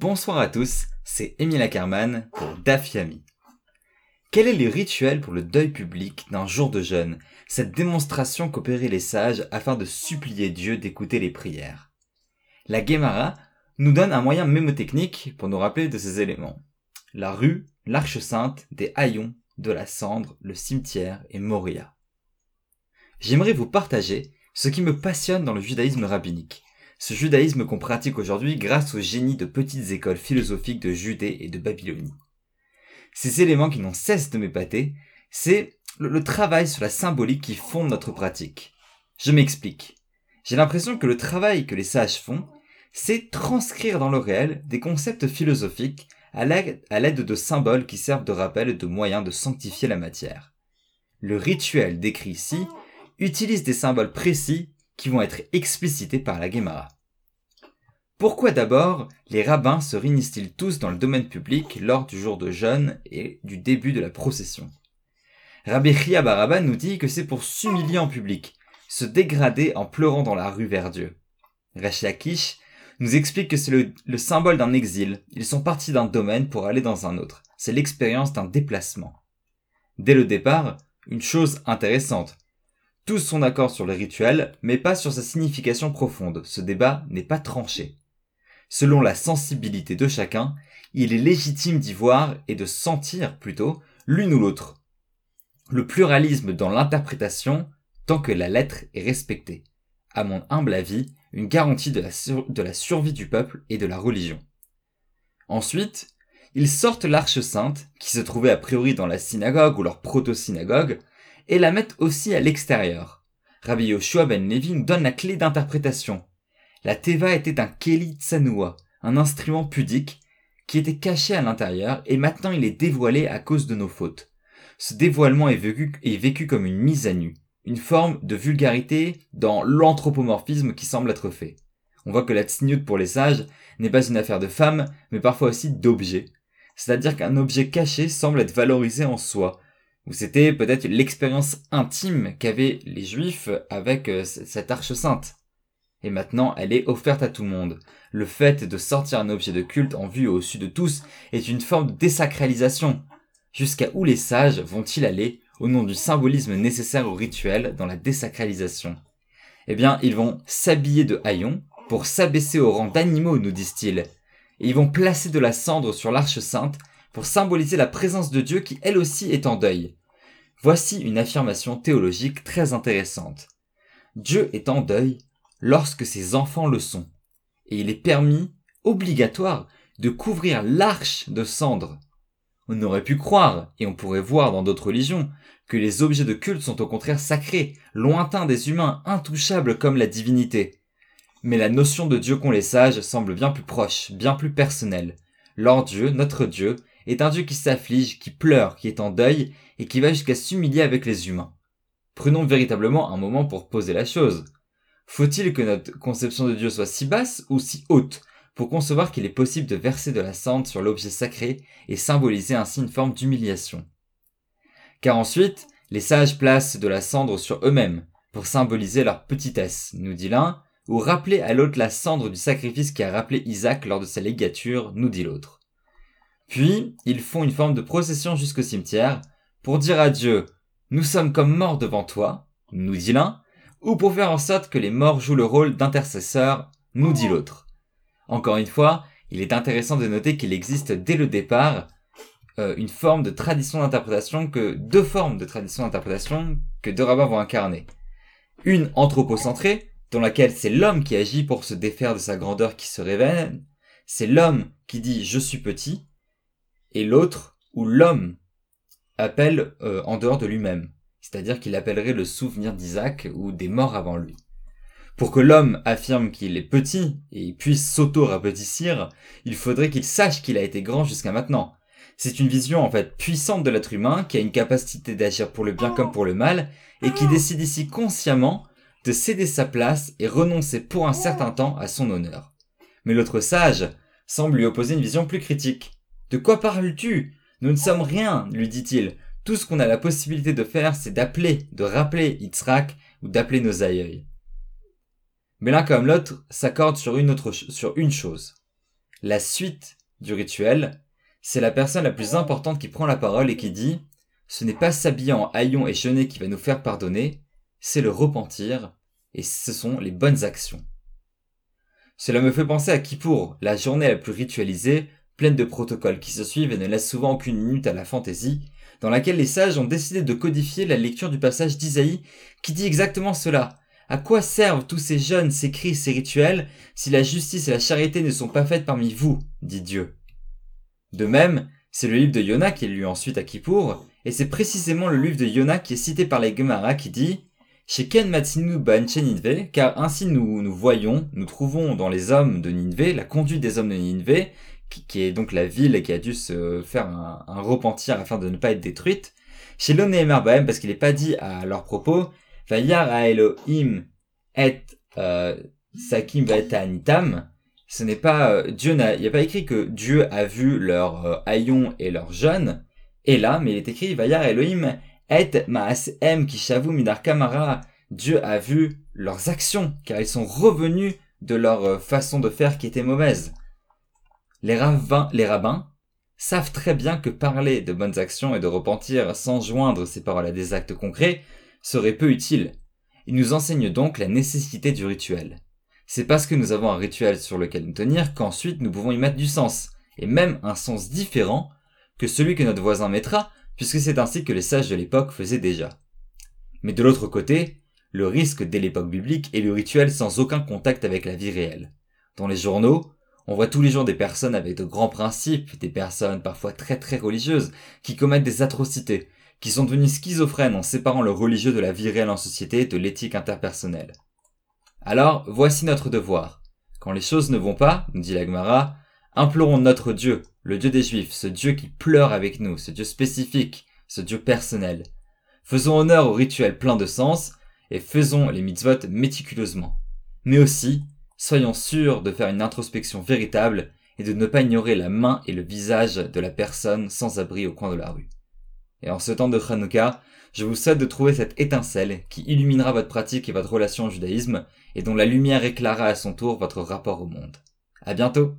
Bonsoir à tous, c'est Émile Ackerman pour Dafiami. Quel est le rituel pour le deuil public d'un jour de jeûne, cette démonstration qu'opéraient les sages afin de supplier Dieu d'écouter les prières? La Guémara nous donne un moyen mémotechnique pour nous rappeler de ces éléments. La rue, l'arche sainte, des haillons, de la cendre, le cimetière et Moria. J'aimerais vous partager ce qui me passionne dans le judaïsme rabbinique, ce judaïsme qu'on pratique aujourd'hui grâce au génie de petites écoles philosophiques de Judée et de Babylonie. Ces éléments qui n'ont cesse de m'épater, c'est le, travail sur la symbolique qui fonde notre pratique. Je m'explique. J'ai l'impression que le travail que les sages font, c'est transcrire dans le réel des concepts philosophiques à l'aide de symboles qui servent de rappel et de moyens de sanctifier la matière. Le rituel décrit ici utilise des symboles précis qui vont être explicités par la Gemara. Pourquoi d'abord les rabbins se réunissent-ils tous dans le domaine public lors du jour de jeûne et du début de la procession? Rabbi Chia Barabban nous dit que c'est pour s'humilier en public, se dégrader en pleurant dans la rue vers Dieu. Rashi nous explique que c'est le symbole d'un exil, ils sont partis d'un domaine pour aller dans un autre, c'est l'expérience d'un déplacement. Dès le départ, une chose intéressante, tous sont d'accord sur le rituel, mais pas sur sa signification profonde. Ce débat n'est pas tranché. Selon la sensibilité de chacun, il est légitime d'y voir et de sentir plutôt l'une ou l'autre. Le pluralisme dans l'interprétation, tant que la lettre est respectée. À mon humble avis, une garantie de la, de la survie du peuple et de la religion. Ensuite, ils sortent l'arche sainte, qui se trouvait a priori dans la synagogue ou leur proto-synagogue, et la mettent aussi à l'extérieur. Rabbi Yoshua ben Levi nous donne la clé d'interprétation. La teva était un keli tsanoua, un instrument pudique, qui était caché à l'intérieur et maintenant il est dévoilé à cause de nos fautes. Ce dévoilement est vécu, est vécu comme une mise à nu, une forme de vulgarité dans l'anthropomorphisme qui semble être fait. On voit que la tsniout pour les sages n'est pas une affaire de femme, mais parfois aussi d'objet. C'est-à-dire qu'un objet caché semble être valorisé en soi, où c'était peut-être l'expérience intime qu'avaient les juifs avec euh, cette arche sainte. Et maintenant, elle est offerte à tout le monde. Le fait de sortir un objet de culte en vue au-dessus de tous est une forme de désacralisation. Jusqu'à où les sages vont-ils aller au nom du symbolisme nécessaire au rituel dans la désacralisation? Eh bien, ils vont s'habiller de haillons pour s'abaisser au rang d'animaux, nous disent-ils. Et ils vont placer de la cendre sur l'arche sainte pour symboliser la présence de Dieu qui elle aussi est en deuil. Voici une affirmation théologique très intéressante. Dieu est en deuil lorsque ses enfants le sont, et il est permis, obligatoire, de couvrir l'arche de cendres. On aurait pu croire, et on pourrait voir dans d'autres religions, que les objets de culte sont au contraire sacrés, lointains des humains, intouchables comme la divinité. Mais la notion de Dieu qu'ont les sages semble bien plus proche, bien plus personnelle. Leur Dieu, notre Dieu, est un Dieu qui s'afflige, qui pleure, qui est en deuil, et qui va jusqu'à s'humilier avec les humains. Prenons véritablement un moment pour poser la chose. Faut-il que notre conception de Dieu soit si basse ou si haute pour concevoir qu'il est possible de verser de la cendre sur l'objet sacré et symboliser ainsi une forme d'humiliation? Car ensuite, les sages placent de la cendre sur eux-mêmes pour symboliser leur petitesse, nous dit l'un, ou rappeler à l'autre la cendre du sacrifice qui a rappelé Isaac lors de sa légature, nous dit l'autre. Puis, ils font une forme de procession jusqu'au cimetière pour dire à Dieu, nous sommes comme morts devant toi, nous dit l'un, ou pour faire en sorte que les morts jouent le rôle d'intercesseurs, nous dit l'autre. Encore une fois, il est intéressant de noter qu'il existe dès le départ euh, une forme de tradition d'interprétation que deux formes de tradition d'interprétation que deux rabbins vont incarner. Une anthropocentrée, dans laquelle c'est l'homme qui agit pour se défaire de sa grandeur qui se révèle, c'est l'homme qui dit je suis petit, et l'autre où l'homme appelle euh, en dehors de lui-même, c'est-à-dire qu'il appellerait le souvenir d'Isaac ou des morts avant lui. Pour que l'homme affirme qu'il est petit et puisse s'auto-rapetissir, il faudrait qu'il sache qu'il a été grand jusqu'à maintenant. C'est une vision en fait puissante de l'être humain qui a une capacité d'agir pour le bien comme pour le mal et qui décide ici consciemment de céder sa place et renoncer pour un certain temps à son honneur. Mais l'autre sage semble lui opposer une vision plus critique. De quoi parles-tu? Nous ne sommes rien, lui dit-il. Tout ce qu'on a la possibilité de faire, c'est d'appeler, de rappeler Yitzhak ou d'appeler nos aïeux. Mais l'un comme l'autre s'accordent sur une sur une chose. La suite du rituel, c'est la personne la plus importante qui prend la parole et qui dit ce n'est pas s'habiller en haillons et jeûner qui va nous faire pardonner, c'est le repentir, et ce sont les bonnes actions. Cela me fait penser à Kippour, la journée la plus ritualisée, pleine de protocoles qui se suivent et ne laisse souvent aucune minute à la fantaisie, dans laquelle les sages ont décidé de codifier la lecture du passage d'Isaïe qui dit exactement cela. À quoi servent tous ces jeûnes, ces cris, ces rituels, si la justice et la charité ne sont pas faites parmi vous, dit Dieu? De même, c'est le livre de Yona qui est lu ensuite à Kippour, et c'est précisément le livre de Yona qui est cité par les Gemara qui dit Sheken Matsinu Ban car ainsi nous, nous voyons, nous trouvons dans les hommes de Ninve la conduite des hommes de Ninve, qui, est donc la ville qui a dû se faire un, repentir afin de ne pas être détruite. Chez et parce qu'il n'est pas dit à leur propos, Vayar a Elohim et euh, Sakim Anitam, ce n'est pas euh, Dieu n'a, il n'y a pas écrit que Dieu a vu leurs euh, et leurs jeunes, et là, mais il est écrit Vayar Elohim et Maasem Kishavu Midar Kamara. Dieu a vu leurs actions, car ils sont revenus de leur euh, façon de faire qui était mauvaise. Les rabbins, savent très bien que parler de bonnes actions et de repentir sans joindre ces paroles à des actes concrets serait peu utile. Ils nous enseignent donc la nécessité du rituel. C'est parce que nous avons un rituel sur lequel nous tenir qu'ensuite nous pouvons y mettre du sens, et même un sens différent que celui que notre voisin mettra, puisque c'est ainsi que les sages de l'époque faisaient déjà. Mais de l'autre côté, le risque dès l'époque biblique est le rituel sans aucun contact avec la vie réelle. Dans les journaux, on voit tous les jours des personnes avec de grands principes, des personnes parfois très très religieuses, qui commettent des atrocités, qui sont devenues schizophrènes en séparant le religieux de la vie réelle en société et de l'éthique interpersonnelle. Alors, voici notre devoir. Quand les choses ne vont pas, nous dit l'Agmara, implorons notre Dieu, le Dieu des Juifs, ce Dieu qui pleure avec nous, ce Dieu spécifique, ce Dieu personnel. Faisons honneur au rituel plein de sens et faisons les mitzvot méticuleusement. Mais aussi, soyons sûrs de faire une introspection véritable et de ne pas ignorer la main et le visage de la personne sans abri au coin de la rue. Et en ce temps de Hanouka, je vous souhaite de trouver cette étincelle qui illuminera votre pratique et votre relation au judaïsme et dont la lumière éclairera à son tour votre rapport au monde. À bientôt!